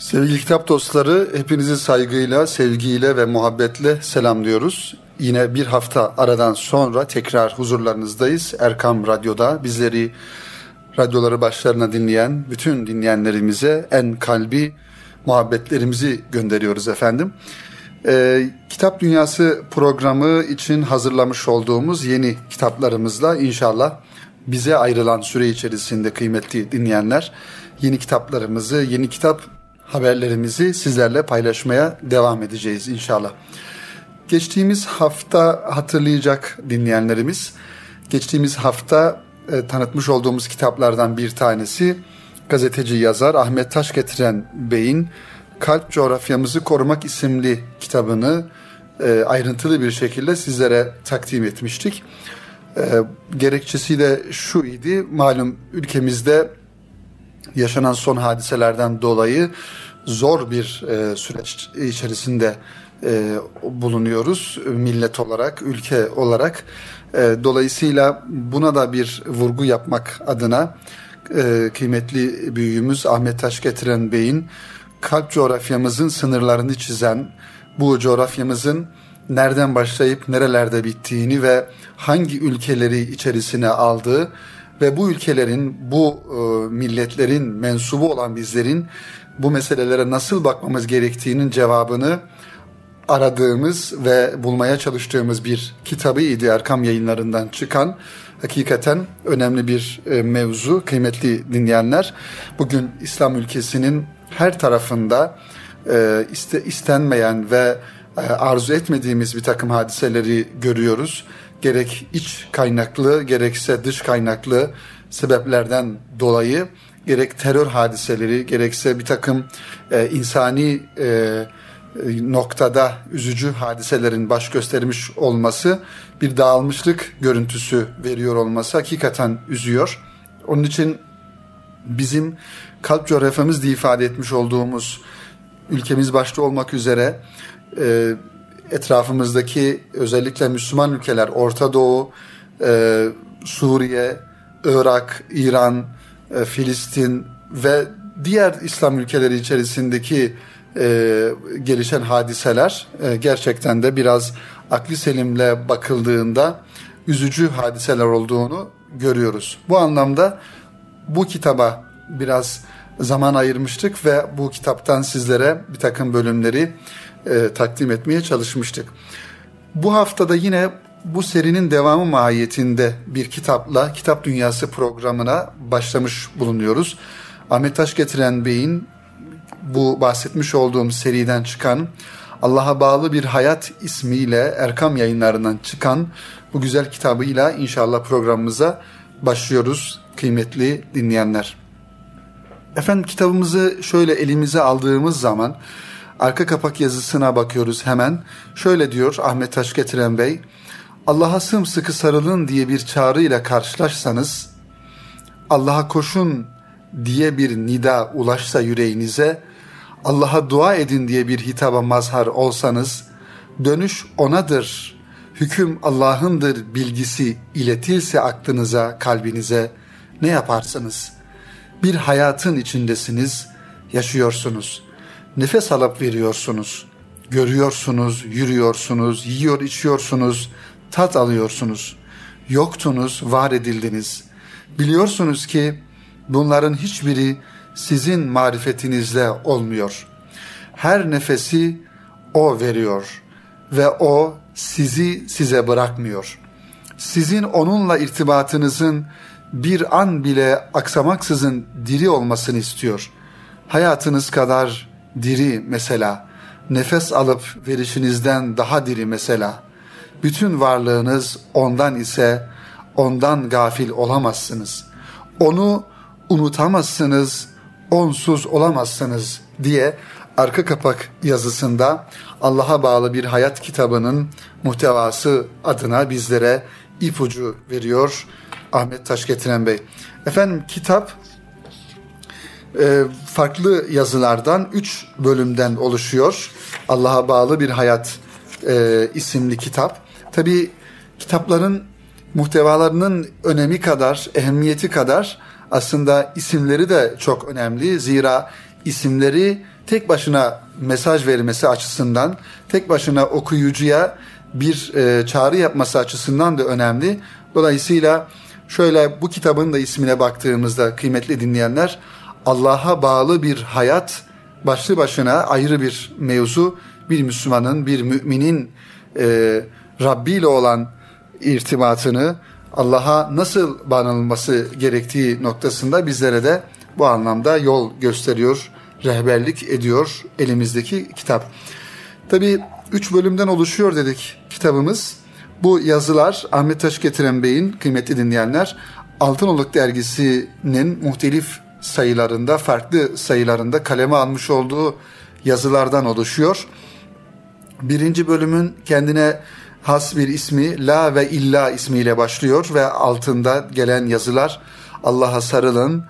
Sevgili kitap dostları, hepinizi saygıyla, sevgiyle ve muhabbetle selamlıyoruz. Yine bir hafta aradan sonra tekrar huzurlarınızdayız. Erkam Radyo'da bizleri radyoları başlarına dinleyen bütün dinleyenlerimize en kalbi muhabbetlerimizi gönderiyoruz efendim. Ee, Kitap Dünyası programı için hazırlamış olduğumuz yeni kitaplarımızla inşallah bize ayrılan süre içerisinde kıymetli dinleyenler yeni kitaplarımızı, yeni kitap haberlerimizi sizlerle paylaşmaya devam edeceğiz inşallah. Geçtiğimiz hafta hatırlayacak dinleyenlerimiz, geçtiğimiz hafta e, tanıtmış olduğumuz kitaplardan bir tanesi gazeteci yazar Ahmet Taş getiren Bey'in Kalp Coğrafyamızı Korumak isimli kitabını e, ayrıntılı bir şekilde sizlere takdim etmiştik. E, gerekçesi de şu idi, malum ülkemizde yaşanan son hadiselerden dolayı zor bir e, süreç içerisinde e, bulunuyoruz millet olarak, ülke olarak. E, dolayısıyla buna da bir vurgu yapmak adına e, kıymetli büyüğümüz Ahmet Taş getiren Bey'in kalp coğrafyamızın sınırlarını çizen, bu coğrafyamızın nereden başlayıp nerelerde bittiğini ve hangi ülkeleri içerisine aldığı ve bu ülkelerin, bu e, milletlerin mensubu olan bizlerin bu meselelere nasıl bakmamız gerektiğinin cevabını aradığımız ve bulmaya çalıştığımız bir kitabı idi Erkam yayınlarından çıkan. Hakikaten önemli bir e, mevzu kıymetli dinleyenler. Bugün İslam ülkesinin her tarafında e, iste, istenmeyen ve e, arzu etmediğimiz bir takım hadiseleri görüyoruz. Gerek iç kaynaklı gerekse dış kaynaklı sebeplerden dolayı gerek terör hadiseleri gerekse bir takım e, insani e, noktada üzücü hadiselerin baş göstermiş olması bir dağılmışlık görüntüsü veriyor olması hakikaten üzüyor. Onun için bizim kalp coğrafyamız diye ifade etmiş olduğumuz ülkemiz başta olmak üzere e, etrafımızdaki özellikle Müslüman ülkeler Orta Doğu, e, Suriye, Irak, İran, e, Filistin ve diğer İslam ülkeleri içerisindeki e, gelişen hadiseler e, gerçekten de biraz akli selimle bakıldığında üzücü hadiseler olduğunu görüyoruz. Bu anlamda bu kitaba biraz zaman ayırmıştık ve bu kitaptan sizlere bir takım bölümleri e, takdim etmeye çalışmıştık. Bu haftada yine bu serinin devamı mahiyetinde bir kitapla Kitap Dünyası programına başlamış bulunuyoruz. Ahmet Taş getiren Bey'in bu bahsetmiş olduğum seriden çıkan Allah'a bağlı bir hayat ismiyle Erkam yayınlarından çıkan bu güzel kitabıyla inşallah programımıza başlıyoruz kıymetli dinleyenler. Efendim kitabımızı şöyle elimize aldığımız zaman arka kapak yazısına bakıyoruz hemen. Şöyle diyor Ahmet Taş getiren Bey. Allah'a sımsıkı sarılın diye bir çağrıyla karşılaşsanız, Allah'a koşun diye bir nida ulaşsa yüreğinize, Allah'a dua edin diye bir hitaba mazhar olsanız, dönüş O'nadır, hüküm Allah'ındır bilgisi iletilse aklınıza, kalbinize ne yaparsınız? Bir hayatın içindesiniz, yaşıyorsunuz. Nefes alıp veriyorsunuz. Görüyorsunuz, yürüyorsunuz, yiyor içiyorsunuz, tat alıyorsunuz. Yoktunuz, var edildiniz. Biliyorsunuz ki bunların hiçbiri sizin marifetinizle olmuyor. Her nefesi o veriyor ve o sizi size bırakmıyor. Sizin onunla irtibatınızın bir an bile aksamaksızın diri olmasını istiyor. Hayatınız kadar diri mesela, nefes alıp verişinizden daha diri mesela. Bütün varlığınız ondan ise ondan gafil olamazsınız. Onu unutamazsınız, onsuz olamazsınız diye arka kapak yazısında Allah'a bağlı bir hayat kitabının muhtevası adına bizlere ipucu veriyor Ahmet Taş getiren Bey. Efendim kitap e, farklı yazılardan üç bölümden oluşuyor. Allah'a bağlı bir hayat e, isimli kitap. Tabi kitapların muhtevalarının önemi kadar, ehemmiyeti kadar aslında isimleri de çok önemli. Zira isimleri tek başına mesaj vermesi açısından, tek başına okuyucuya bir e, çağrı yapması açısından da önemli. Dolayısıyla şöyle bu kitabın da ismine baktığımızda kıymetli dinleyenler Allah'a bağlı bir hayat başlı başına ayrı bir mevzu. Bir Müslümanın, bir müminin e, Rabbi ile olan irtibatını Allah'a nasıl bağlanılması gerektiği noktasında bizlere de bu anlamda yol gösteriyor, rehberlik ediyor elimizdeki kitap. Tabi üç bölümden oluşuyor dedik kitabımız. Bu yazılar Ahmet Taş Getiren Bey'in kıymetli dinleyenler Altınoluk dergisinin muhtelif sayılarında, farklı sayılarında kaleme almış olduğu yazılardan oluşuyor. Birinci bölümün kendine has bir ismi La ve İlla ismiyle başlıyor ve altında gelen yazılar Allah'a sarılın,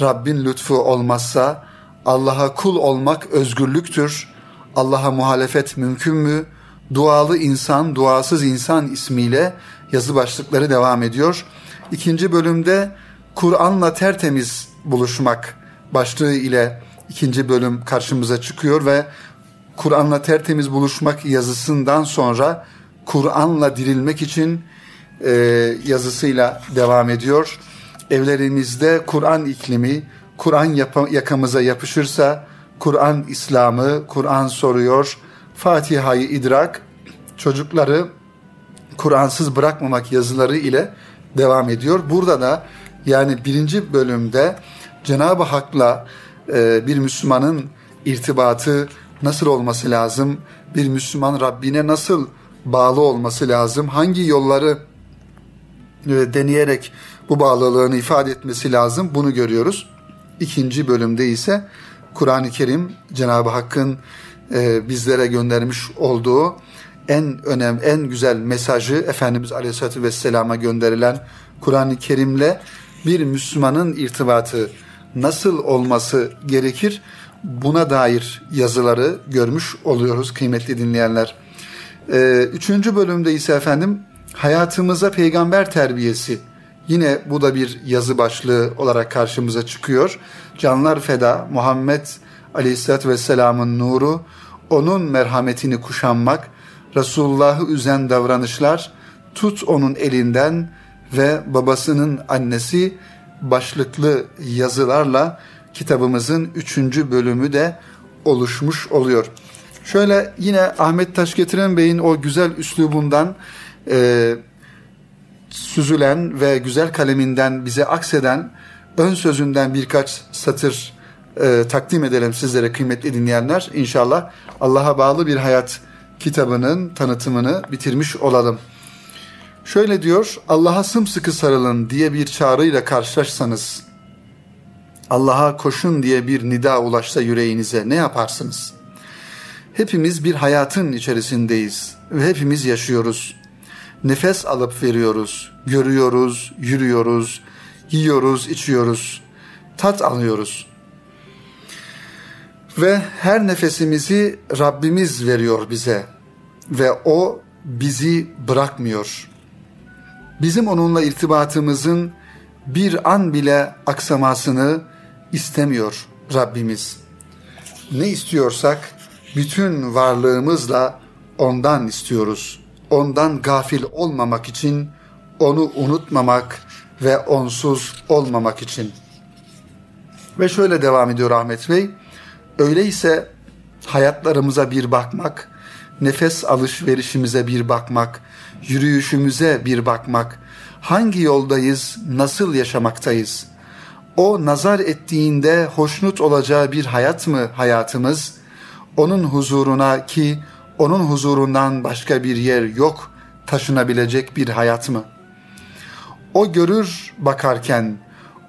Rabbin lütfu olmazsa Allah'a kul olmak özgürlüktür, Allah'a muhalefet mümkün mü, dualı insan, duasız insan ismiyle yazı başlıkları devam ediyor. İkinci bölümde Kur'an'la tertemiz buluşmak başlığı ile ikinci bölüm karşımıza çıkıyor ve Kur'an'la tertemiz buluşmak yazısından sonra Kur'an'la dirilmek için e, yazısıyla devam ediyor. Evlerimizde Kur'an iklimi, Kur'an yakamıza yapışırsa Kur'an İslam'ı, Kur'an soruyor, Fatiha'yı idrak, çocukları Kur'ansız bırakmamak yazıları ile devam ediyor. Burada da yani birinci bölümde Cenab-ı Hak'la e, bir Müslümanın irtibatı nasıl olması lazım? Bir Müslüman Rabbine nasıl bağlı olması lazım? Hangi yolları e, deneyerek bu bağlılığını ifade etmesi lazım? Bunu görüyoruz. İkinci bölümde ise Kur'an-ı Kerim Cenab-ı Hakk'ın e, bizlere göndermiş olduğu en önem, en güzel mesajı Efendimiz Aleyhisselatü Vesselam'a gönderilen Kur'an-ı Kerim'le bir Müslümanın irtibatı nasıl olması gerekir? Buna dair yazıları görmüş oluyoruz kıymetli dinleyenler. Ee, üçüncü bölümde ise efendim hayatımıza peygamber terbiyesi. Yine bu da bir yazı başlığı olarak karşımıza çıkıyor. Canlar feda Muhammed Aleyhisselatü Vesselam'ın nuru, onun merhametini kuşanmak, Resulullah'ı üzen davranışlar, tut onun elinden ve babasının annesi başlıklı yazılarla kitabımızın üçüncü bölümü de oluşmuş oluyor. Şöyle yine Ahmet Taşgetiren Bey'in o güzel üslubundan e, süzülen ve güzel kaleminden bize akseden ön sözünden birkaç satır e, takdim edelim sizlere kıymetli dinleyenler. İnşallah Allah'a bağlı bir hayat kitabının tanıtımını bitirmiş olalım. Şöyle diyor, Allah'a sımsıkı sarılın diye bir çağrıyla karşılaşsanız, Allah'a koşun diye bir nida ulaşsa yüreğinize ne yaparsınız? Hepimiz bir hayatın içerisindeyiz ve hepimiz yaşıyoruz. Nefes alıp veriyoruz, görüyoruz, yürüyoruz, yiyoruz, içiyoruz, tat alıyoruz. Ve her nefesimizi Rabbimiz veriyor bize ve o bizi bırakmıyor. Bizim onunla irtibatımızın bir an bile aksamasını istemiyor Rabbimiz. Ne istiyorsak bütün varlığımızla ondan istiyoruz. Ondan gafil olmamak için, onu unutmamak ve onsuz olmamak için. Ve şöyle devam ediyor Ahmet Bey. Öyleyse hayatlarımıza bir bakmak, nefes alışverişimize bir bakmak, yürüyüşümüze bir bakmak, hangi yoldayız, nasıl yaşamaktayız? O nazar ettiğinde hoşnut olacağı bir hayat mı hayatımız? Onun huzuruna ki onun huzurundan başka bir yer yok taşınabilecek bir hayat mı? O görür bakarken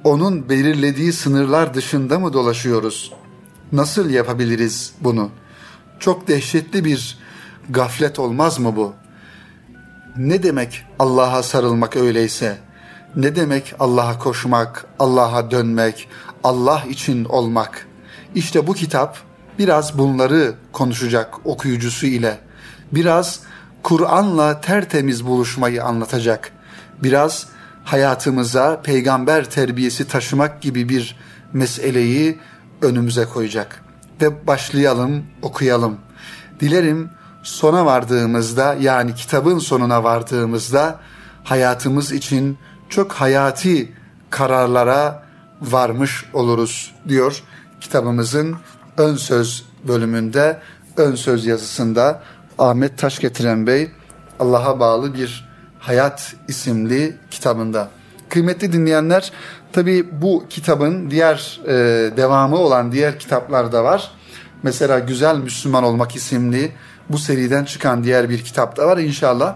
onun belirlediği sınırlar dışında mı dolaşıyoruz?'' Nasıl yapabiliriz bunu? Çok dehşetli bir gaflet olmaz mı bu? Ne demek Allah'a sarılmak öyleyse? Ne demek Allah'a koşmak, Allah'a dönmek, Allah için olmak? İşte bu kitap biraz bunları konuşacak okuyucusu ile. Biraz Kur'an'la tertemiz buluşmayı anlatacak. Biraz hayatımıza peygamber terbiyesi taşımak gibi bir meseleyi önümüze koyacak. Ve başlayalım, okuyalım. Dilerim sona vardığımızda yani kitabın sonuna vardığımızda hayatımız için çok hayati kararlara varmış oluruz diyor kitabımızın ön söz bölümünde, ön söz yazısında Ahmet Taş getiren Bey Allah'a bağlı bir Hayat isimli kitabında. Kıymetli dinleyenler, tabi bu kitabın diğer e, devamı olan diğer kitaplar da var. Mesela Güzel Müslüman Olmak isimli bu seriden çıkan diğer bir kitap da var. İnşallah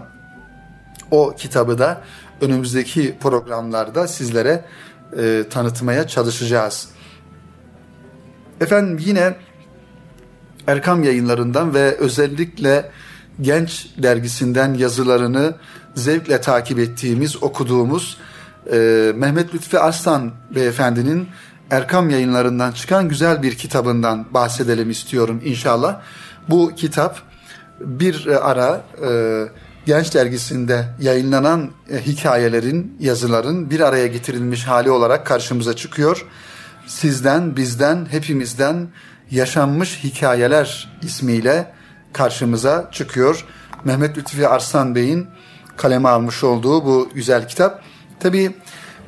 o kitabı da önümüzdeki programlarda sizlere e, tanıtmaya çalışacağız. Efendim yine Erkam yayınlarından ve özellikle Genç dergisinden yazılarını zevkle takip ettiğimiz, okuduğumuz e, Mehmet Lütfi Arslan beyefendinin Erkam yayınlarından çıkan güzel bir kitabından bahsedelim istiyorum inşallah. Bu kitap bir ara e, Genç dergisinde yayınlanan e, hikayelerin, yazıların bir araya getirilmiş hali olarak karşımıza çıkıyor. Sizden, bizden, hepimizden yaşanmış hikayeler ismiyle karşımıza çıkıyor. Mehmet Lütfi Arslan Bey'in kaleme almış olduğu bu güzel kitap. Tabii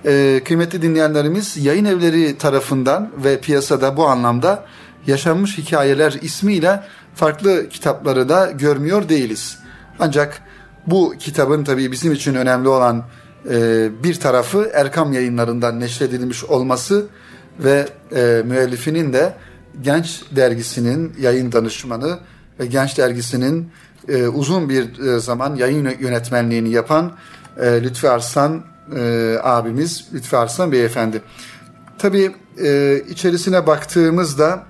e, kıymetli dinleyenlerimiz yayın evleri tarafından ve piyasada bu anlamda yaşanmış hikayeler ismiyle farklı kitapları da görmüyor değiliz. Ancak bu kitabın tabii bizim için önemli olan e, bir tarafı Erkam yayınlarından neşredilmiş olması ve e, müellifinin de Genç Dergisi'nin yayın danışmanı ve Genç Dergisi'nin e, uzun bir e, zaman yayın yönetmenliğini yapan e, Lütfi Arslan e, abimiz, Lütfi Arslan beyefendi. Tabii e, içerisine baktığımızda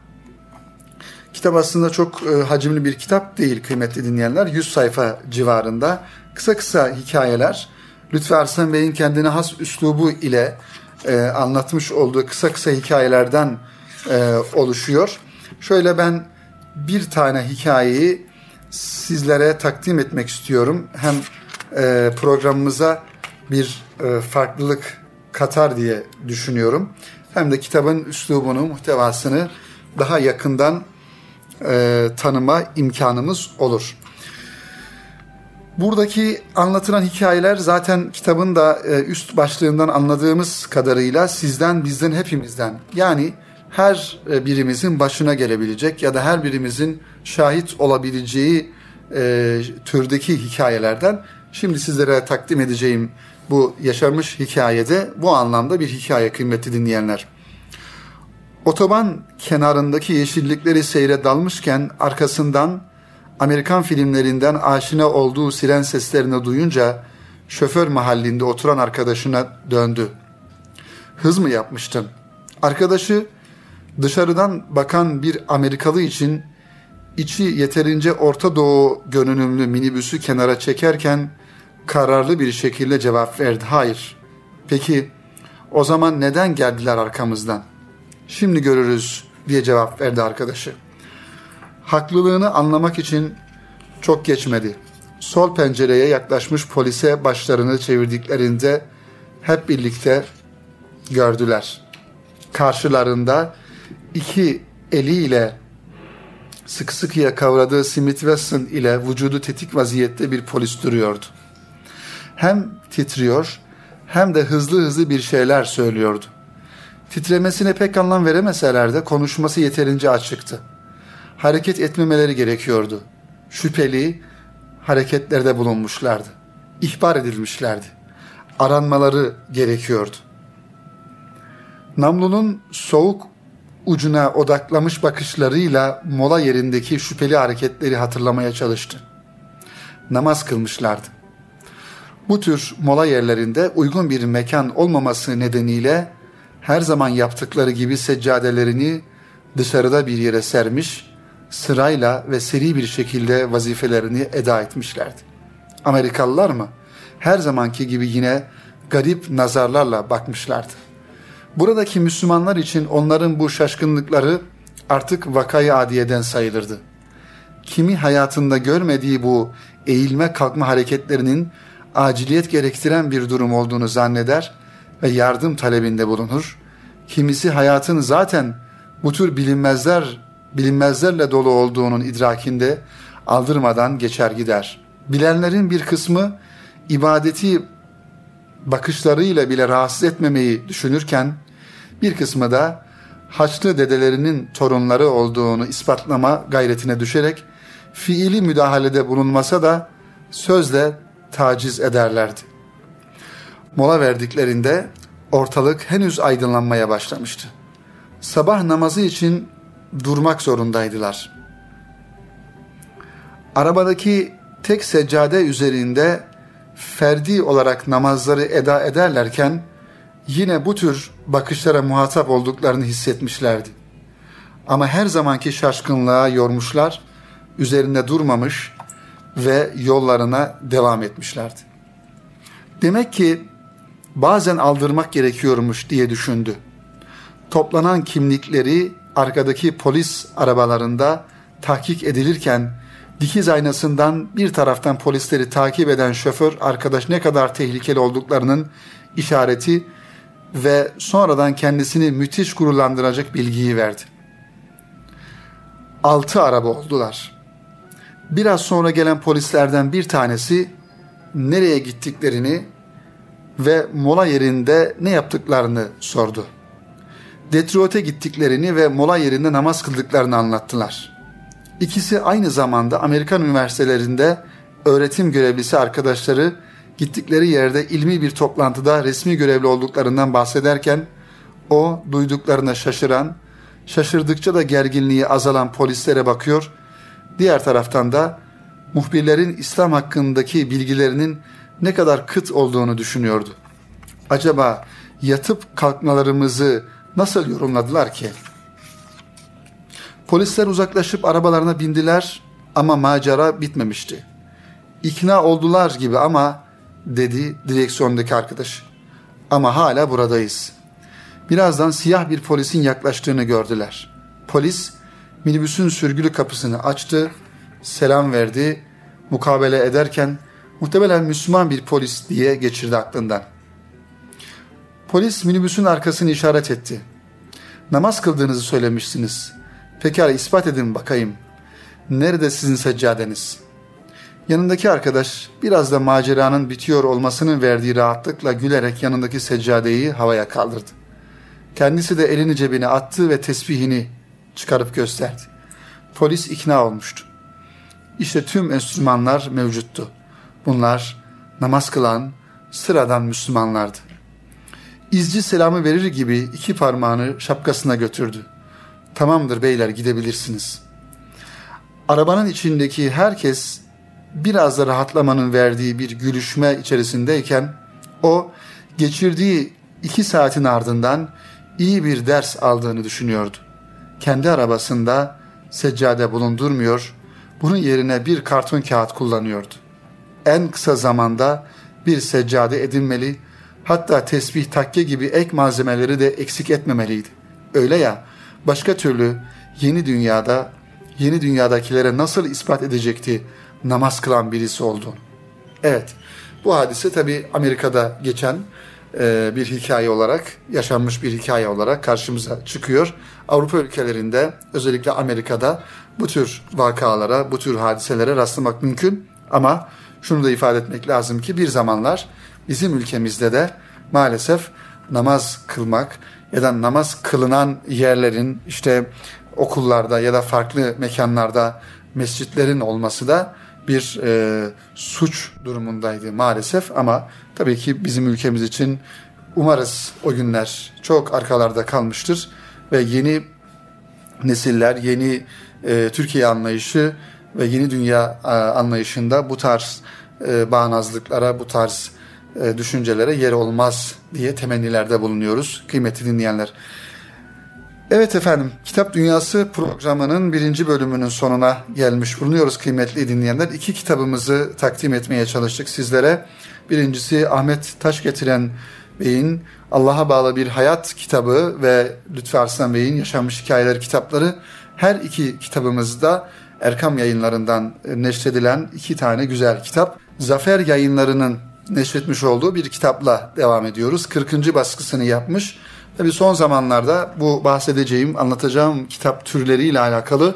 kitap aslında çok e, hacimli bir kitap değil kıymetli dinleyenler. 100 sayfa civarında kısa kısa hikayeler. Lütfi Arslan Bey'in kendine has üslubu ile e, anlatmış olduğu kısa kısa hikayelerden e, oluşuyor. Şöyle ben bir tane hikayeyi sizlere takdim etmek istiyorum. Hem e, programımıza bir e, farklılık katar diye düşünüyorum. Hem de kitabın üslubunu, muhtevasını daha yakından e, tanıma imkanımız olur. Buradaki anlatılan hikayeler zaten kitabın da e, üst başlığından anladığımız kadarıyla sizden, bizden, hepimizden yani her e, birimizin başına gelebilecek ya da her birimizin şahit olabileceği e, türdeki hikayelerden şimdi sizlere takdim edeceğim bu yaşanmış hikayede bu anlamda bir hikaye kıymetli dinleyenler. Otoban kenarındaki yeşillikleri seyre dalmışken arkasından Amerikan filmlerinden aşina olduğu siren seslerini duyunca şoför mahallinde oturan arkadaşına döndü. Hız mı yapmıştın? Arkadaşı dışarıdan bakan bir Amerikalı için içi yeterince Orta Doğu görünümlü minibüsü kenara çekerken kararlı bir şekilde cevap verdi. Hayır. Peki o zaman neden geldiler arkamızdan? Şimdi görürüz diye cevap verdi arkadaşı. Haklılığını anlamak için çok geçmedi. Sol pencereye yaklaşmış polise başlarını çevirdiklerinde hep birlikte gördüler. Karşılarında iki eliyle sıkı sıkıya kavradığı Smith Wesson ile vücudu tetik vaziyette bir polis duruyordu. Hem titriyor hem de hızlı hızlı bir şeyler söylüyordu. Titremesine pek anlam veremeseler de konuşması yeterince açıktı. Hareket etmemeleri gerekiyordu. Şüpheli hareketlerde bulunmuşlardı. İhbar edilmişlerdi. Aranmaları gerekiyordu. Namlunun soğuk ucuna odaklamış bakışlarıyla mola yerindeki şüpheli hareketleri hatırlamaya çalıştı. Namaz kılmışlardı. Bu tür mola yerlerinde uygun bir mekan olmaması nedeniyle her zaman yaptıkları gibi seccadelerini dışarıda bir yere sermiş, sırayla ve seri bir şekilde vazifelerini eda etmişlerdi. Amerikalılar mı? Her zamanki gibi yine garip nazarlarla bakmışlardı. Buradaki Müslümanlar için onların bu şaşkınlıkları artık vakayı adiyeden sayılırdı. Kimi hayatında görmediği bu eğilme kalkma hareketlerinin aciliyet gerektiren bir durum olduğunu zanneder ve yardım talebinde bulunur. Kimisi hayatın zaten bu tür bilinmezler bilinmezlerle dolu olduğunun idrakinde aldırmadan geçer gider. Bilenlerin bir kısmı ibadeti bakışlarıyla bile rahatsız etmemeyi düşünürken bir kısmı da Haçlı dedelerinin torunları olduğunu ispatlama gayretine düşerek fiili müdahalede bulunmasa da sözle taciz ederlerdi. Mola verdiklerinde ortalık henüz aydınlanmaya başlamıştı. Sabah namazı için durmak zorundaydılar. Arabadaki tek seccade üzerinde ferdi olarak namazları eda ederlerken yine bu tür bakışlara muhatap olduklarını hissetmişlerdi. Ama her zamanki şaşkınlığa yormuşlar, üzerinde durmamış ve yollarına devam etmişlerdi. Demek ki bazen aldırmak gerekiyormuş diye düşündü. Toplanan kimlikleri arkadaki polis arabalarında tahkik edilirken dikiz aynasından bir taraftan polisleri takip eden şoför arkadaş ne kadar tehlikeli olduklarının işareti ve sonradan kendisini müthiş gururlandıracak bilgiyi verdi. Altı araba oldular. Biraz sonra gelen polislerden bir tanesi nereye gittiklerini ve mola yerinde ne yaptıklarını sordu. Detroit'e gittiklerini ve mola yerinde namaz kıldıklarını anlattılar. İkisi aynı zamanda Amerikan üniversitelerinde öğretim görevlisi arkadaşları gittikleri yerde ilmi bir toplantıda resmi görevli olduklarından bahsederken o duyduklarına şaşıran, şaşırdıkça da gerginliği azalan polislere bakıyor. Diğer taraftan da muhbirlerin İslam hakkındaki bilgilerinin ne kadar kıt olduğunu düşünüyordu. Acaba yatıp kalkmalarımızı nasıl yorumladılar ki? Polisler uzaklaşıp arabalarına bindiler ama macera bitmemişti. İkna oldular gibi ama dedi direksiyondaki arkadaş. Ama hala buradayız. Birazdan siyah bir polisin yaklaştığını gördüler. Polis minibüsün sürgülü kapısını açtı, selam verdi, mukabele ederken muhtemelen Müslüman bir polis diye geçirdi aklından. Polis minibüsün arkasını işaret etti. Namaz kıldığınızı söylemişsiniz. Pekala ispat edin bakayım. Nerede sizin seccadeniz? Yanındaki arkadaş biraz da maceranın bitiyor olmasının verdiği rahatlıkla gülerek yanındaki seccadeyi havaya kaldırdı. Kendisi de elini cebine attı ve tesbihini çıkarıp gösterdi. Polis ikna olmuştu. İşte tüm Müslümanlar mevcuttu. Bunlar namaz kılan sıradan Müslümanlardı. İzci selamı verir gibi iki parmağını şapkasına götürdü. Tamamdır beyler gidebilirsiniz. Arabanın içindeki herkes biraz da rahatlamanın verdiği bir gülüşme içerisindeyken o geçirdiği iki saatin ardından iyi bir ders aldığını düşünüyordu. Kendi arabasında seccade bulundurmuyor, bunun yerine bir karton kağıt kullanıyordu. En kısa zamanda bir seccade edinmeli, hatta tesbih takke gibi ek malzemeleri de eksik etmemeliydi. Öyle ya, başka türlü yeni dünyada, yeni dünyadakilere nasıl ispat edecekti namaz kılan birisi olduğunu. Evet, bu hadise tabi Amerika'da geçen e, bir hikaye olarak, yaşanmış bir hikaye olarak karşımıza çıkıyor. Avrupa ülkelerinde, özellikle Amerika'da bu tür vakalara, bu tür hadiselere rastlamak mümkün. Ama şunu da ifade etmek lazım ki bir zamanlar bizim ülkemizde de maalesef namaz kılmak ya da namaz kılınan yerlerin işte okullarda ya da farklı mekanlarda mescitlerin olması da bir e, suç durumundaydı maalesef. Ama tabii ki bizim ülkemiz için umarız o günler çok arkalarda kalmıştır ve yeni nesiller, yeni e, Türkiye anlayışı ve yeni dünya e, anlayışında bu tarz e, bağnazlıklara, bu tarz düşüncelere yer olmaz diye temennilerde bulunuyoruz kıymetli dinleyenler. Evet efendim, Kitap Dünyası programının birinci bölümünün sonuna gelmiş bulunuyoruz kıymetli dinleyenler. İki kitabımızı takdim etmeye çalıştık sizlere. Birincisi Ahmet Taş Getiren Bey'in Allah'a bağlı bir hayat kitabı ve Lütfü Arslan Bey'in yaşanmış hikayeler kitapları. Her iki kitabımızda Erkam yayınlarından neşredilen iki tane güzel kitap. Zafer yayınlarının neşretmiş olduğu bir kitapla devam ediyoruz. 40. baskısını yapmış Tabii son zamanlarda bu bahsedeceğim, anlatacağım kitap türleriyle alakalı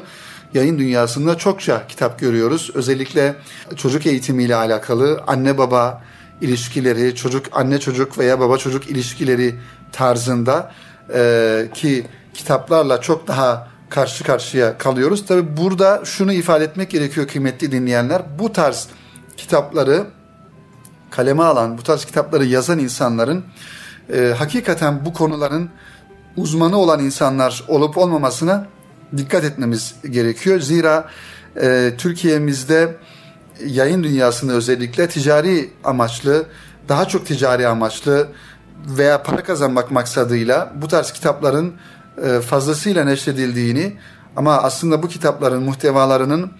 yayın dünyasında çokça kitap görüyoruz. Özellikle çocuk eğitimiyle alakalı anne baba ilişkileri, çocuk anne çocuk veya baba çocuk ilişkileri tarzında e, ki kitaplarla çok daha karşı karşıya kalıyoruz. Tabi burada şunu ifade etmek gerekiyor kıymetli dinleyenler. Bu tarz kitapları kaleme alan, bu tarz kitapları yazan insanların e, hakikaten bu konuların uzmanı olan insanlar olup olmamasına dikkat etmemiz gerekiyor. Zira e, Türkiye'mizde yayın dünyasında özellikle ticari amaçlı, daha çok ticari amaçlı veya para kazanmak maksadıyla bu tarz kitapların e, fazlasıyla neşredildiğini ama aslında bu kitapların muhtevalarının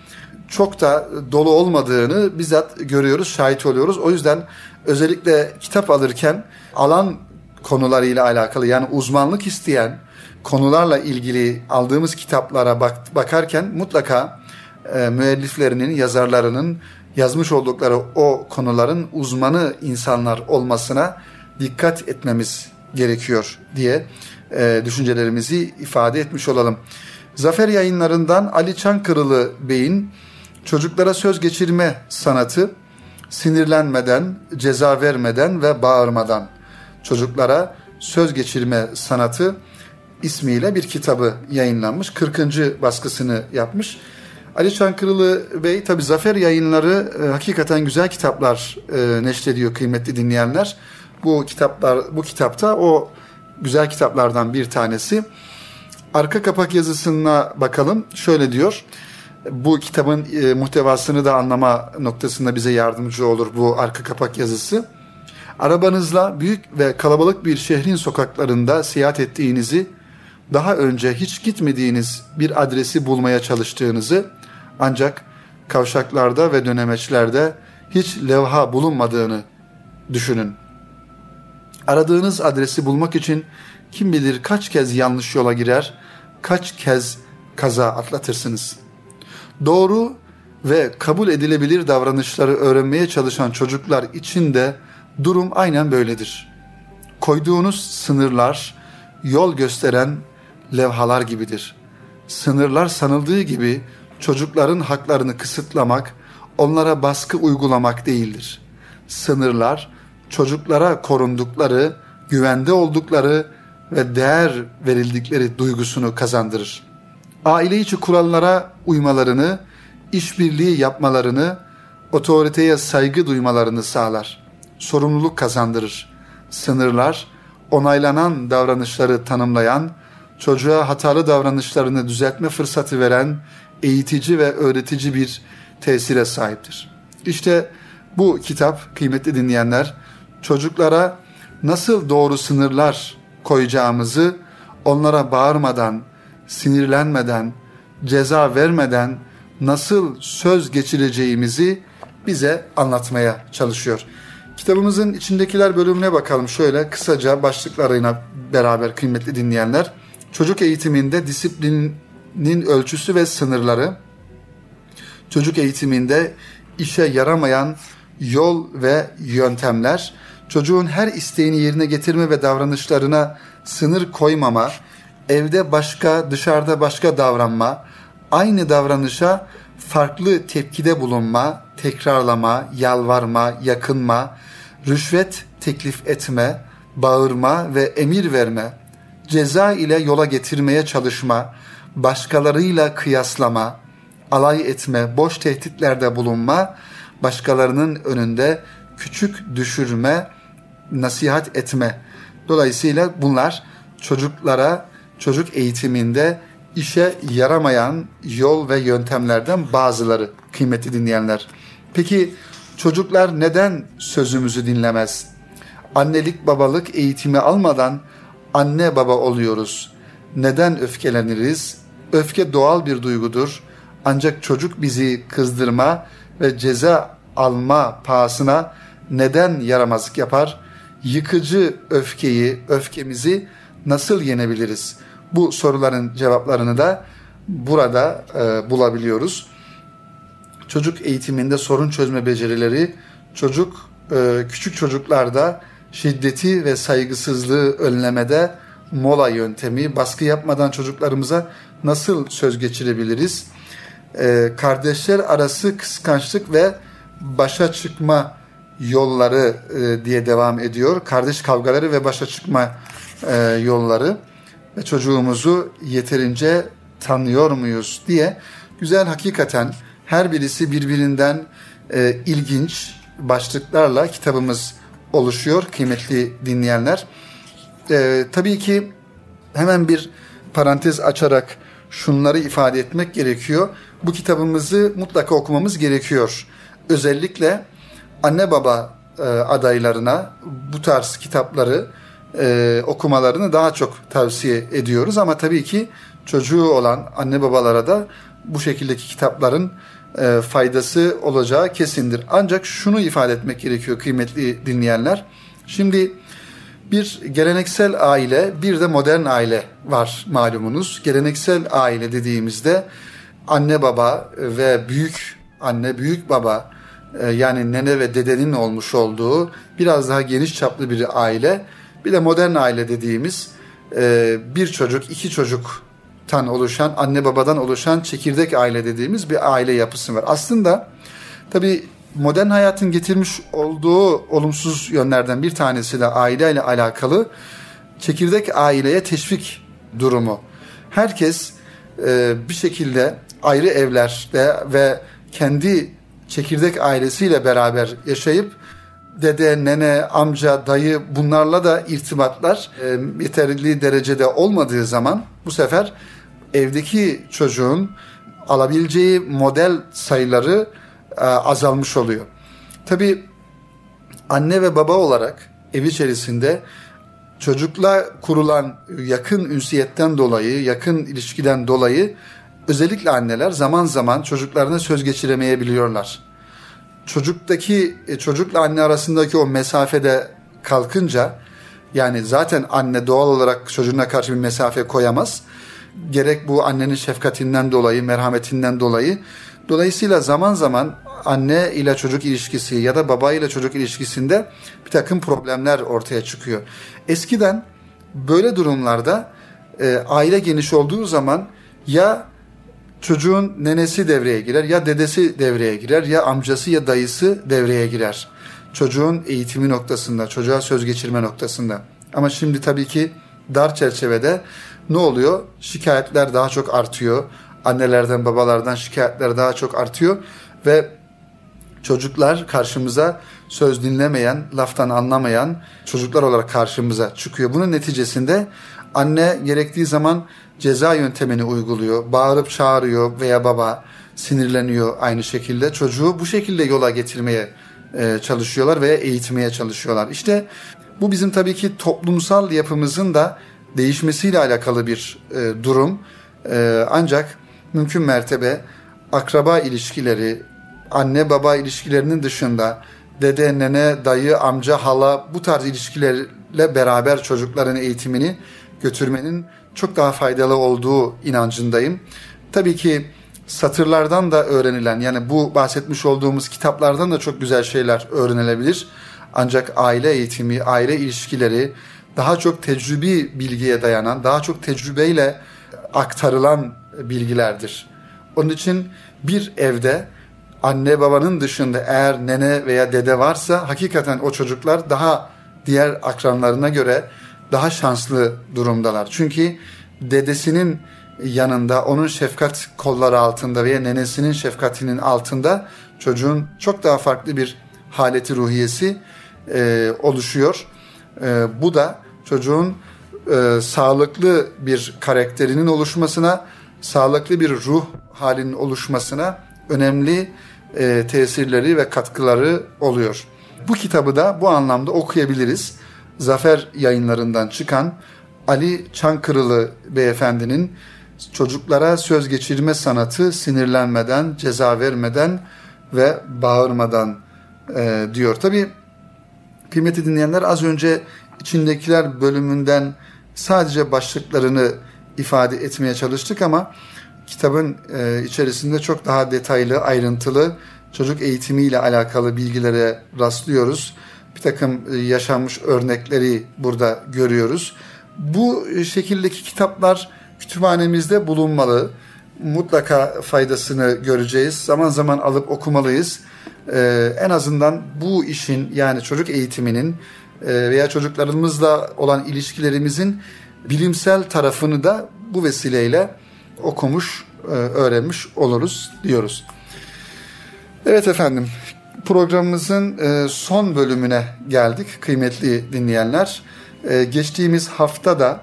çok da dolu olmadığını bizzat görüyoruz, şahit oluyoruz. O yüzden özellikle kitap alırken alan konularıyla alakalı yani uzmanlık isteyen konularla ilgili aldığımız kitaplara bak, bakarken mutlaka e, müelliflerinin, yazarlarının yazmış oldukları o konuların uzmanı insanlar olmasına dikkat etmemiz gerekiyor diye e, düşüncelerimizi ifade etmiş olalım. Zafer yayınlarından Ali Çankırılı Bey'in çocuklara söz geçirme sanatı sinirlenmeden, ceza vermeden ve bağırmadan çocuklara söz geçirme sanatı ismiyle bir kitabı yayınlanmış. 40. baskısını yapmış. Ali Çankırılı Bey tabi Zafer yayınları e, hakikaten güzel kitaplar e, neşrediyor kıymetli dinleyenler. Bu kitaplar bu kitapta o güzel kitaplardan bir tanesi. Arka kapak yazısına bakalım. Şöyle diyor. Bu kitabın e, muhtevasını da anlama noktasında bize yardımcı olur bu arka kapak yazısı. Arabanızla büyük ve kalabalık bir şehrin sokaklarında seyahat ettiğinizi, daha önce hiç gitmediğiniz bir adresi bulmaya çalıştığınızı, ancak kavşaklarda ve dönemeçlerde hiç levha bulunmadığını düşünün. Aradığınız adresi bulmak için kim bilir kaç kez yanlış yola girer, kaç kez kaza atlatırsınız. Doğru ve kabul edilebilir davranışları öğrenmeye çalışan çocuklar için de durum aynen böyledir. Koyduğunuz sınırlar yol gösteren levhalar gibidir. Sınırlar sanıldığı gibi çocukların haklarını kısıtlamak, onlara baskı uygulamak değildir. Sınırlar çocuklara korundukları, güvende oldukları ve değer verildikleri duygusunu kazandırır. Aile içi kurallara uymalarını, işbirliği yapmalarını, otoriteye saygı duymalarını sağlar. Sorumluluk kazandırır. Sınırlar, onaylanan davranışları tanımlayan, çocuğa hatalı davranışlarını düzeltme fırsatı veren eğitici ve öğretici bir tesire sahiptir. İşte bu kitap kıymetli dinleyenler çocuklara nasıl doğru sınırlar koyacağımızı onlara bağırmadan, sinirlenmeden, ceza vermeden nasıl söz geçireceğimizi bize anlatmaya çalışıyor. Kitabımızın içindekiler bölümüne bakalım şöyle kısaca başlıklarıyla beraber kıymetli dinleyenler. Çocuk eğitiminde disiplinin ölçüsü ve sınırları, çocuk eğitiminde işe yaramayan yol ve yöntemler, çocuğun her isteğini yerine getirme ve davranışlarına sınır koymama, evde başka, dışarıda başka davranma, aynı davranışa farklı tepkide bulunma, tekrarlama, yalvarma, yakınma, rüşvet teklif etme, bağırma ve emir verme, ceza ile yola getirmeye çalışma, başkalarıyla kıyaslama, alay etme, boş tehditlerde bulunma, başkalarının önünde küçük düşürme, nasihat etme. Dolayısıyla bunlar çocuklara çocuk eğitiminde işe yaramayan yol ve yöntemlerden bazıları kıymetli dinleyenler. Peki çocuklar neden sözümüzü dinlemez? Annelik babalık eğitimi almadan anne baba oluyoruz. Neden öfkeleniriz? Öfke doğal bir duygudur. Ancak çocuk bizi kızdırma ve ceza alma pahasına neden yaramazlık yapar? Yıkıcı öfkeyi, öfkemizi nasıl yenebiliriz? Bu soruların cevaplarını da burada e, bulabiliyoruz. Çocuk eğitiminde sorun çözme becerileri çocuk e, küçük çocuklarda şiddeti ve saygısızlığı önlemede mola yöntemi, baskı yapmadan çocuklarımıza nasıl söz geçirebiliriz? Ee, kardeşler arası kıskançlık ve başa çıkma yolları e, diye devam ediyor. Kardeş kavgaları ve başa çıkma e, yolları ve çocuğumuzu yeterince tanıyor muyuz diye güzel hakikaten her birisi birbirinden e, ilginç başlıklarla kitabımız oluşuyor kıymetli dinleyenler. E, tabii ki hemen bir parantez açarak şunları ifade etmek gerekiyor. Bu kitabımızı mutlaka okumamız gerekiyor. Özellikle anne baba e, adaylarına bu tarz kitapları e, okumalarını daha çok tavsiye ediyoruz. Ama tabii ki çocuğu olan anne babalara da bu şekildeki kitapların e, faydası olacağı kesindir. Ancak şunu ifade etmek gerekiyor kıymetli dinleyenler. Şimdi bir geleneksel aile, bir de modern aile var malumunuz. Geleneksel aile dediğimizde anne baba ve büyük anne, büyük baba e, yani nene ve dedenin olmuş olduğu biraz daha geniş çaplı bir aile. Bir de modern aile dediğimiz e, bir çocuk, iki çocuktan oluşan, anne babadan oluşan çekirdek aile dediğimiz bir aile yapısı var. Aslında tabii modern hayatın getirmiş olduğu olumsuz yönlerden bir tanesi de aileyle alakalı çekirdek aileye teşvik durumu. Herkes e, bir şekilde ayrı evlerde ve kendi çekirdek ailesiyle beraber yaşayıp dede, nene, amca, dayı bunlarla da irtibatlar e, yeterli derecede olmadığı zaman bu sefer evdeki çocuğun alabileceği model sayıları e, azalmış oluyor. Tabi anne ve baba olarak ev içerisinde çocukla kurulan yakın ünsiyetten dolayı, yakın ilişkiden dolayı özellikle anneler zaman zaman çocuklarına söz geçiremeyebiliyorlar. Çocuktaki e, çocukla anne arasındaki o mesafede kalkınca yani zaten anne doğal olarak çocuğuna karşı bir mesafe koyamaz. Gerek bu annenin şefkatinden dolayı, merhametinden dolayı. Dolayısıyla zaman zaman anne ile çocuk ilişkisi ya da baba ile çocuk ilişkisinde bir takım problemler ortaya çıkıyor. Eskiden böyle durumlarda e, aile geniş olduğu zaman ya çocuğun nenesi devreye girer ya dedesi devreye girer ya amcası ya dayısı devreye girer. Çocuğun eğitimi noktasında, çocuğa söz geçirme noktasında. Ama şimdi tabii ki dar çerçevede ne oluyor? Şikayetler daha çok artıyor. Annelerden, babalardan şikayetler daha çok artıyor ve çocuklar karşımıza söz dinlemeyen, laftan anlamayan çocuklar olarak karşımıza çıkıyor. Bunun neticesinde anne gerektiği zaman ceza yöntemini uyguluyor. Bağırıp çağırıyor veya baba sinirleniyor aynı şekilde. Çocuğu bu şekilde yola getirmeye e, çalışıyorlar veya eğitmeye çalışıyorlar. İşte bu bizim tabii ki toplumsal yapımızın da değişmesiyle alakalı bir e, durum. E, ancak mümkün mertebe akraba ilişkileri, anne baba ilişkilerinin dışında dede, nene, dayı, amca, hala bu tarz ilişkilerle beraber çocukların eğitimini götürmenin çok daha faydalı olduğu inancındayım. Tabii ki satırlardan da öğrenilen yani bu bahsetmiş olduğumuz kitaplardan da çok güzel şeyler öğrenilebilir. Ancak aile eğitimi, aile ilişkileri daha çok tecrübi bilgiye dayanan, daha çok tecrübeyle aktarılan bilgilerdir. Onun için bir evde anne babanın dışında eğer nene veya dede varsa hakikaten o çocuklar daha diğer akranlarına göre daha şanslı durumdalar. Çünkü dedesinin yanında onun şefkat kolları altında veya nenesinin şefkatinin altında çocuğun çok daha farklı bir haleti ruhiyesi e, oluşuyor. E, bu da çocuğun e, sağlıklı bir karakterinin oluşmasına, sağlıklı bir ruh halinin oluşmasına önemli e, tesirleri ve katkıları oluyor. Bu kitabı da bu anlamda okuyabiliriz. Zafer yayınlarından çıkan Ali Çankırılı beyefendinin çocuklara söz geçirme sanatı sinirlenmeden, ceza vermeden ve bağırmadan e, diyor. Tabi kıymeti dinleyenler az önce içindekiler bölümünden sadece başlıklarını ifade etmeye çalıştık ama kitabın e, içerisinde çok daha detaylı, ayrıntılı çocuk eğitimiyle alakalı bilgilere rastlıyoruz. Bir takım e, yaşanmış örnekleri burada görüyoruz. Bu şekildeki kitaplar kütüphanemizde bulunmalı. Mutlaka faydasını göreceğiz. Zaman zaman alıp okumalıyız. Ee, en azından bu işin yani çocuk eğitiminin e, veya çocuklarımızla olan ilişkilerimizin bilimsel tarafını da bu vesileyle okumuş, e, öğrenmiş oluruz diyoruz. Evet efendim, programımızın e, son bölümüne geldik kıymetli dinleyenler. E, geçtiğimiz hafta da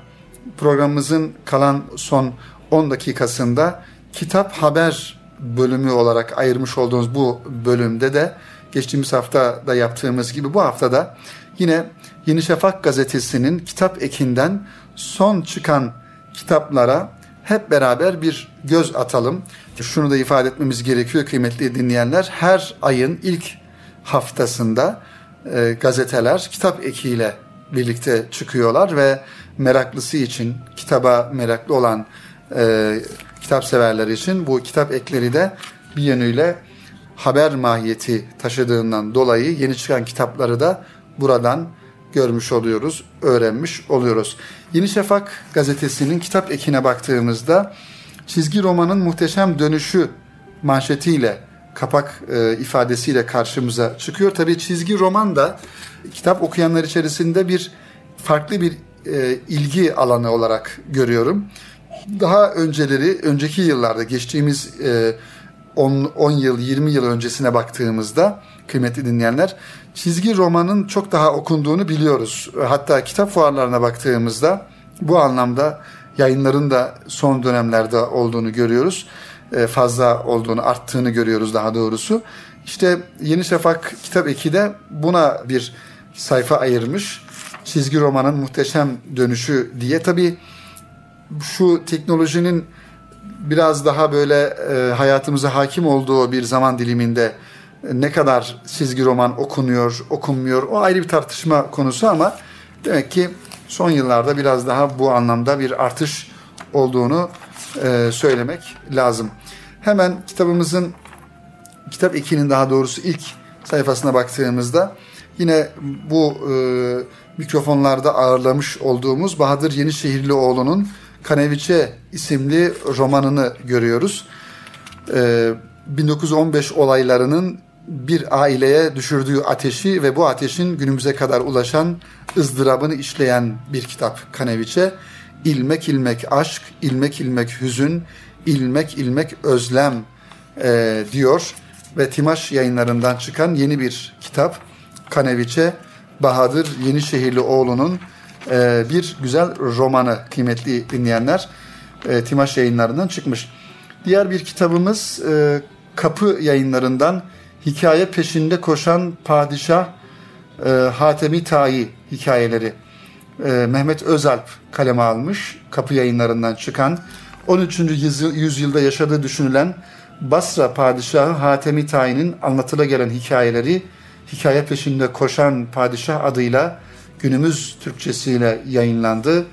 programımızın kalan son 10 dakikasında kitap haber bölümü olarak ayırmış olduğumuz bu bölümde de geçtiğimiz hafta da yaptığımız gibi bu haftada yine Yeni Şafak gazetesinin kitap ekinden son çıkan kitaplara hep beraber bir göz atalım. Şunu da ifade etmemiz gerekiyor kıymetli dinleyenler. Her ayın ilk haftasında e, gazeteler kitap ekiyle birlikte çıkıyorlar ve meraklısı için, kitaba meraklı olan e, kitap severler için bu kitap ekleri de bir yönüyle haber mahiyeti taşıdığından dolayı yeni çıkan kitapları da buradan görmüş oluyoruz, öğrenmiş oluyoruz. Yeni Şafak gazetesinin kitap ekine baktığımızda çizgi romanın muhteşem dönüşü manşetiyle kapak e, ifadesiyle karşımıza çıkıyor. Tabii çizgi roman da kitap okuyanlar içerisinde bir farklı bir e, ilgi alanı olarak görüyorum. Daha önceleri, önceki yıllarda geçtiğimiz e, 10, 10 yıl, 20 yıl öncesine baktığımızda kıymetli dinleyenler çizgi romanın çok daha okunduğunu biliyoruz. Hatta kitap fuarlarına baktığımızda bu anlamda yayınların da son dönemlerde olduğunu görüyoruz. E, fazla olduğunu, arttığını görüyoruz daha doğrusu. İşte Yeni Şafak Kitap Eki de buna bir sayfa ayırmış. Çizgi romanın muhteşem dönüşü diye. Tabii şu teknolojinin biraz daha böyle e, hayatımıza hakim olduğu bir zaman diliminde ne kadar çizgi roman okunuyor, okunmuyor o ayrı bir tartışma konusu ama demek ki son yıllarda biraz daha bu anlamda bir artış olduğunu e, söylemek lazım. Hemen kitabımızın kitap 2'nin daha doğrusu ilk sayfasına baktığımızda yine bu e, mikrofonlarda ağırlamış olduğumuz Bahadır Yenişehirlioğlu'nun Kaneviçe isimli romanını görüyoruz. E, 1915 olaylarının bir aileye düşürdüğü ateşi ve bu ateşin günümüze kadar ulaşan ızdırabını işleyen bir kitap Kaneviçe. İlmek ilmek aşk, ilmek ilmek hüzün, ilmek ilmek özlem e, diyor ve Timaş yayınlarından çıkan yeni bir kitap Kaneviçe Bahadır Yenişehirlioğlu'nun e, bir güzel romanı kıymetli dinleyenler e, Timaş yayınlarından çıkmış. Diğer bir kitabımız e, Kapı yayınlarından hikaye peşinde koşan padişah e, Hatemi Tayi hikayeleri e, Mehmet Özalp kaleme almış kapı yayınlarından çıkan 13. yüzyılda yaşadığı düşünülen Basra padişahı Hatemi Tayi'nin anlatıla gelen hikayeleri hikaye peşinde koşan padişah adıyla günümüz Türkçesiyle yayınlandı.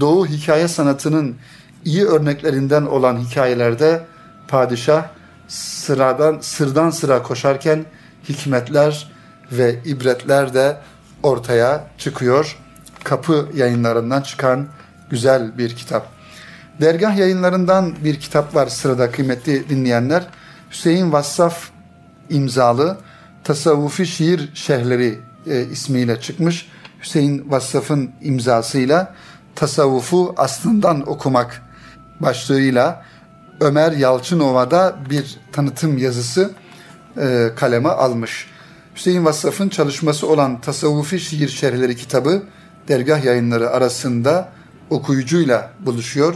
Doğu hikaye sanatının iyi örneklerinden olan hikayelerde padişah sıradan sırdan sıra koşarken hikmetler ve ibretler de ortaya çıkıyor. Kapı yayınlarından çıkan güzel bir kitap. Dergah yayınlarından bir kitap var sırada kıymetli dinleyenler. Hüseyin Vassaf imzalı Tasavvufi Şiir Şehirleri e, ismiyle çıkmış. Hüseyin Vassaf'ın imzasıyla tasavvufu aslından okumak başlığıyla Ömer Yalçınova'da bir tanıtım yazısı e, kaleme almış. Hüseyin Vassaf'ın çalışması olan Tasavvufi Şiir Şerhleri kitabı dergah yayınları arasında okuyucuyla buluşuyor.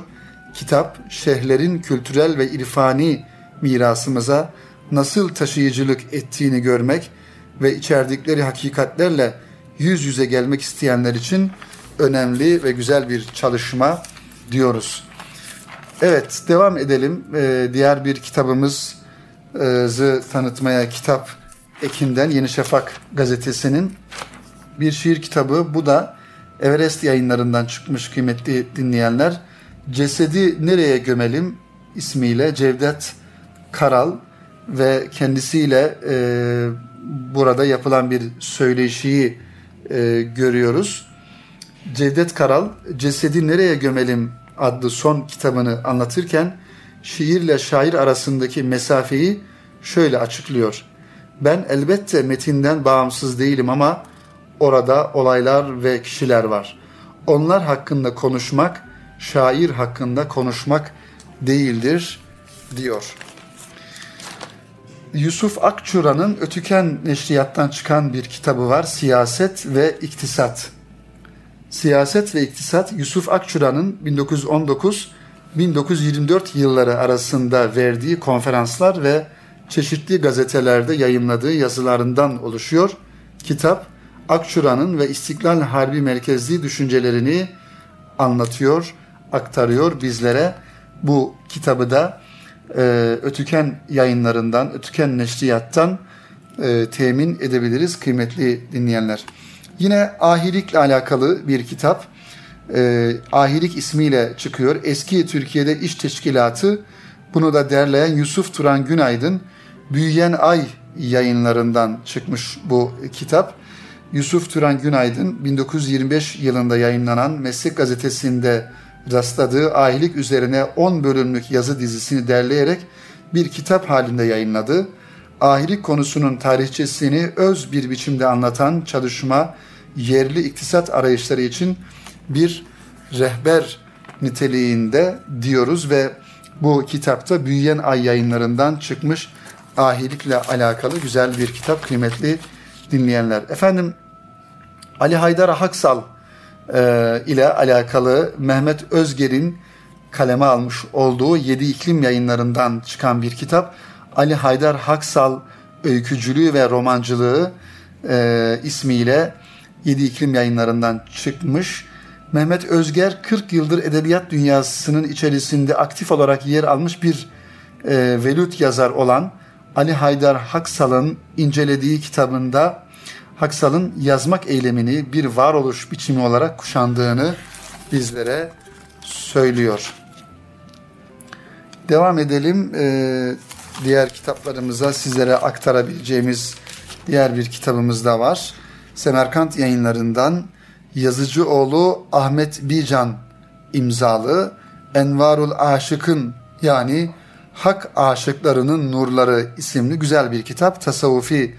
Kitap, şehirlerin kültürel ve irfani mirasımıza nasıl taşıyıcılık ettiğini görmek ve içerdikleri hakikatlerle yüz yüze gelmek isteyenler için önemli ve güzel bir çalışma diyoruz. Evet, devam edelim. Ee, diğer bir kitabımızı tanıtmaya kitap ekinden Yeni Şafak gazetesinin bir şiir kitabı. Bu da Everest yayınlarından çıkmış kıymetli dinleyenler. Cesedi Nereye Gömelim ismiyle Cevdet Karal ve kendisiyle e, burada yapılan bir söyleşiyi e, görüyoruz. Cevdet Karal Cesedi Nereye Gömelim adlı son kitabını anlatırken şiirle şair arasındaki mesafeyi şöyle açıklıyor. Ben elbette metinden bağımsız değilim ama orada olaylar ve kişiler var. Onlar hakkında konuşmak, şair hakkında konuşmak değildir diyor. Yusuf Akçura'nın Ötüken Neşriyat'tan çıkan bir kitabı var. Siyaset ve İktisat. Siyaset ve İktisat Yusuf Akçura'nın 1919-1924 yılları arasında verdiği konferanslar ve çeşitli gazetelerde yayınladığı yazılarından oluşuyor. Kitap Akçura'nın ve İstiklal Harbi merkezli düşüncelerini anlatıyor, aktarıyor bizlere. Bu kitabı da e, Ötüken yayınlarından, Ötüken Neşriyat'tan e, temin edebiliriz kıymetli dinleyenler. Yine ahilikle alakalı bir kitap. E, ahilik ismiyle çıkıyor. Eski Türkiye'de iş teşkilatı bunu da derleyen Yusuf Turan Günaydın Büyüyen Ay yayınlarından çıkmış bu kitap. Yusuf Turan Günaydın 1925 yılında yayınlanan Meslek Gazetesi'nde rastladığı ahilik üzerine 10 bölümlük yazı dizisini derleyerek bir kitap halinde yayınladı. Ahilik konusunun tarihçesini öz bir biçimde anlatan çalışma yerli iktisat arayışları için bir rehber niteliğinde diyoruz ve bu kitapta Büyüyen Ay yayınlarından çıkmış ahilikle alakalı güzel bir kitap kıymetli dinleyenler. Efendim Ali Haydar Haksal e, ile alakalı Mehmet Özger'in kaleme almış olduğu Yedi İklim yayınlarından çıkan bir kitap. Ali Haydar Haksal öykücülüğü ve romancılığı e, ismiyle Yedi İklim yayınlarından çıkmış. Mehmet Özger 40 yıldır edebiyat dünyasının içerisinde aktif olarak yer almış bir e, velut yazar olan Ali Haydar Haksal'ın incelediği kitabında Haksal'ın yazmak eylemini bir varoluş biçimi olarak kuşandığını bizlere söylüyor. Devam edelim. Ee, diğer kitaplarımıza sizlere aktarabileceğimiz diğer bir kitabımız da var. Semerkant yayınlarından Yazıcıoğlu Ahmet Bican imzalı Envarul Aşık'ın yani Hak Aşıklarının Nurları isimli güzel bir kitap. Tasavvufi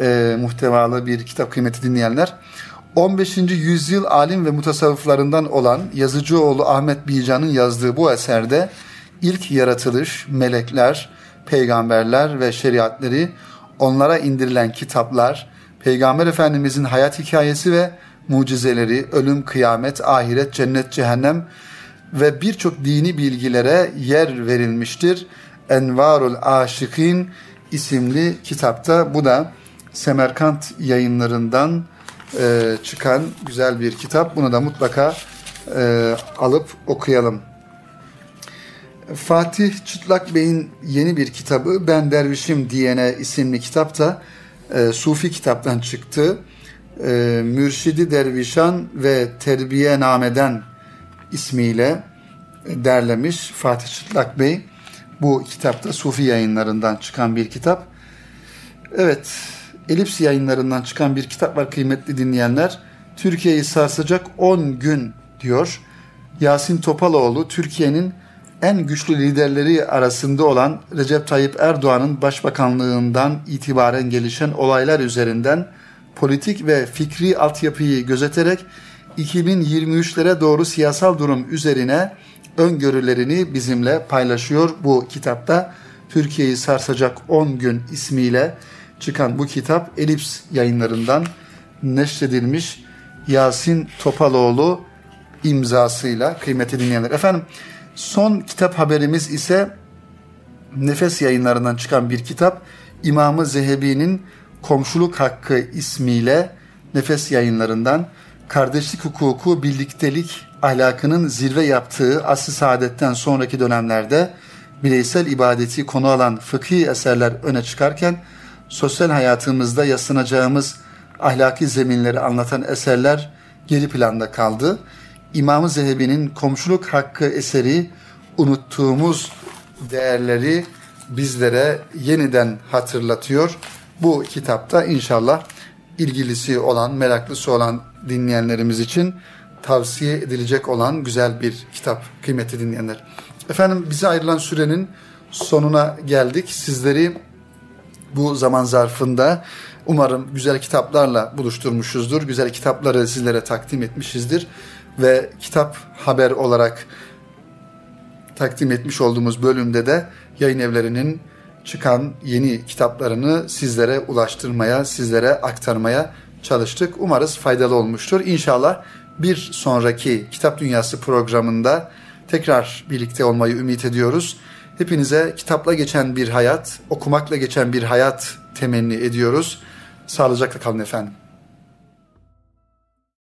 e, muhtevalı bir kitap kıymeti dinleyenler. 15. yüzyıl alim ve mutasavvıflarından olan Yazıcıoğlu Ahmet Bican'ın yazdığı bu eserde ilk yaratılış, melekler, peygamberler ve şeriatleri, onlara indirilen kitaplar, Peygamber Efendimizin hayat hikayesi ve mucizeleri, ölüm, kıyamet, ahiret, cennet, cehennem ve birçok dini bilgilere yer verilmiştir. Envarul Aşıkin isimli kitapta bu da Semerkant yayınlarından e, çıkan güzel bir kitap. Bunu da mutlaka e, alıp okuyalım. Fatih Çıtlak Bey'in yeni bir kitabı Ben Dervişim Diyene isimli kitap da e, Sufi kitaptan çıktı. E, Mürşidi Dervişan ve Terbiye Nameden ismiyle derlemiş Fatih Çıtlak Bey. Bu kitapta Sufi yayınlarından çıkan bir kitap. Evet, Elips yayınlarından çıkan bir kitap var kıymetli dinleyenler. Türkiye'yi sarsacak 10 gün diyor. Yasin Topaloğlu Türkiye'nin en güçlü liderleri arasında olan Recep Tayyip Erdoğan'ın başbakanlığından itibaren gelişen olaylar üzerinden politik ve fikri altyapıyı gözeterek 2023'lere doğru siyasal durum üzerine öngörülerini bizimle paylaşıyor bu kitapta. Türkiye'yi sarsacak 10 gün ismiyle çıkan bu kitap Elips yayınlarından neşredilmiş Yasin Topaloğlu imzasıyla kıymeti dinleyenler. Efendim son kitap haberimiz ise Nefes yayınlarından çıkan bir kitap İmamı Zehebi'nin Komşuluk Hakkı ismiyle Nefes yayınlarından kardeşlik hukuku, birliktelik ahlakının zirve yaptığı asr saadetten sonraki dönemlerde bireysel ibadeti konu alan fıkhi eserler öne çıkarken sosyal hayatımızda yaslanacağımız ahlaki zeminleri anlatan eserler geri planda kaldı. İmam-ı Zehebi'nin komşuluk hakkı eseri unuttuğumuz değerleri bizlere yeniden hatırlatıyor. Bu kitapta inşallah ilgilisi olan, meraklısı olan dinleyenlerimiz için tavsiye edilecek olan güzel bir kitap kıymetli dinleyenler. Efendim bize ayrılan sürenin sonuna geldik. Sizleri bu zaman zarfında umarım güzel kitaplarla buluşturmuşuzdur. Güzel kitapları sizlere takdim etmişizdir. Ve kitap haber olarak takdim etmiş olduğumuz bölümde de yayın evlerinin çıkan yeni kitaplarını sizlere ulaştırmaya, sizlere aktarmaya çalıştık. Umarız faydalı olmuştur. İnşallah bir sonraki Kitap Dünyası programında tekrar birlikte olmayı ümit ediyoruz. Hepinize kitapla geçen bir hayat, okumakla geçen bir hayat temenni ediyoruz. Sağlıcakla kalın efendim.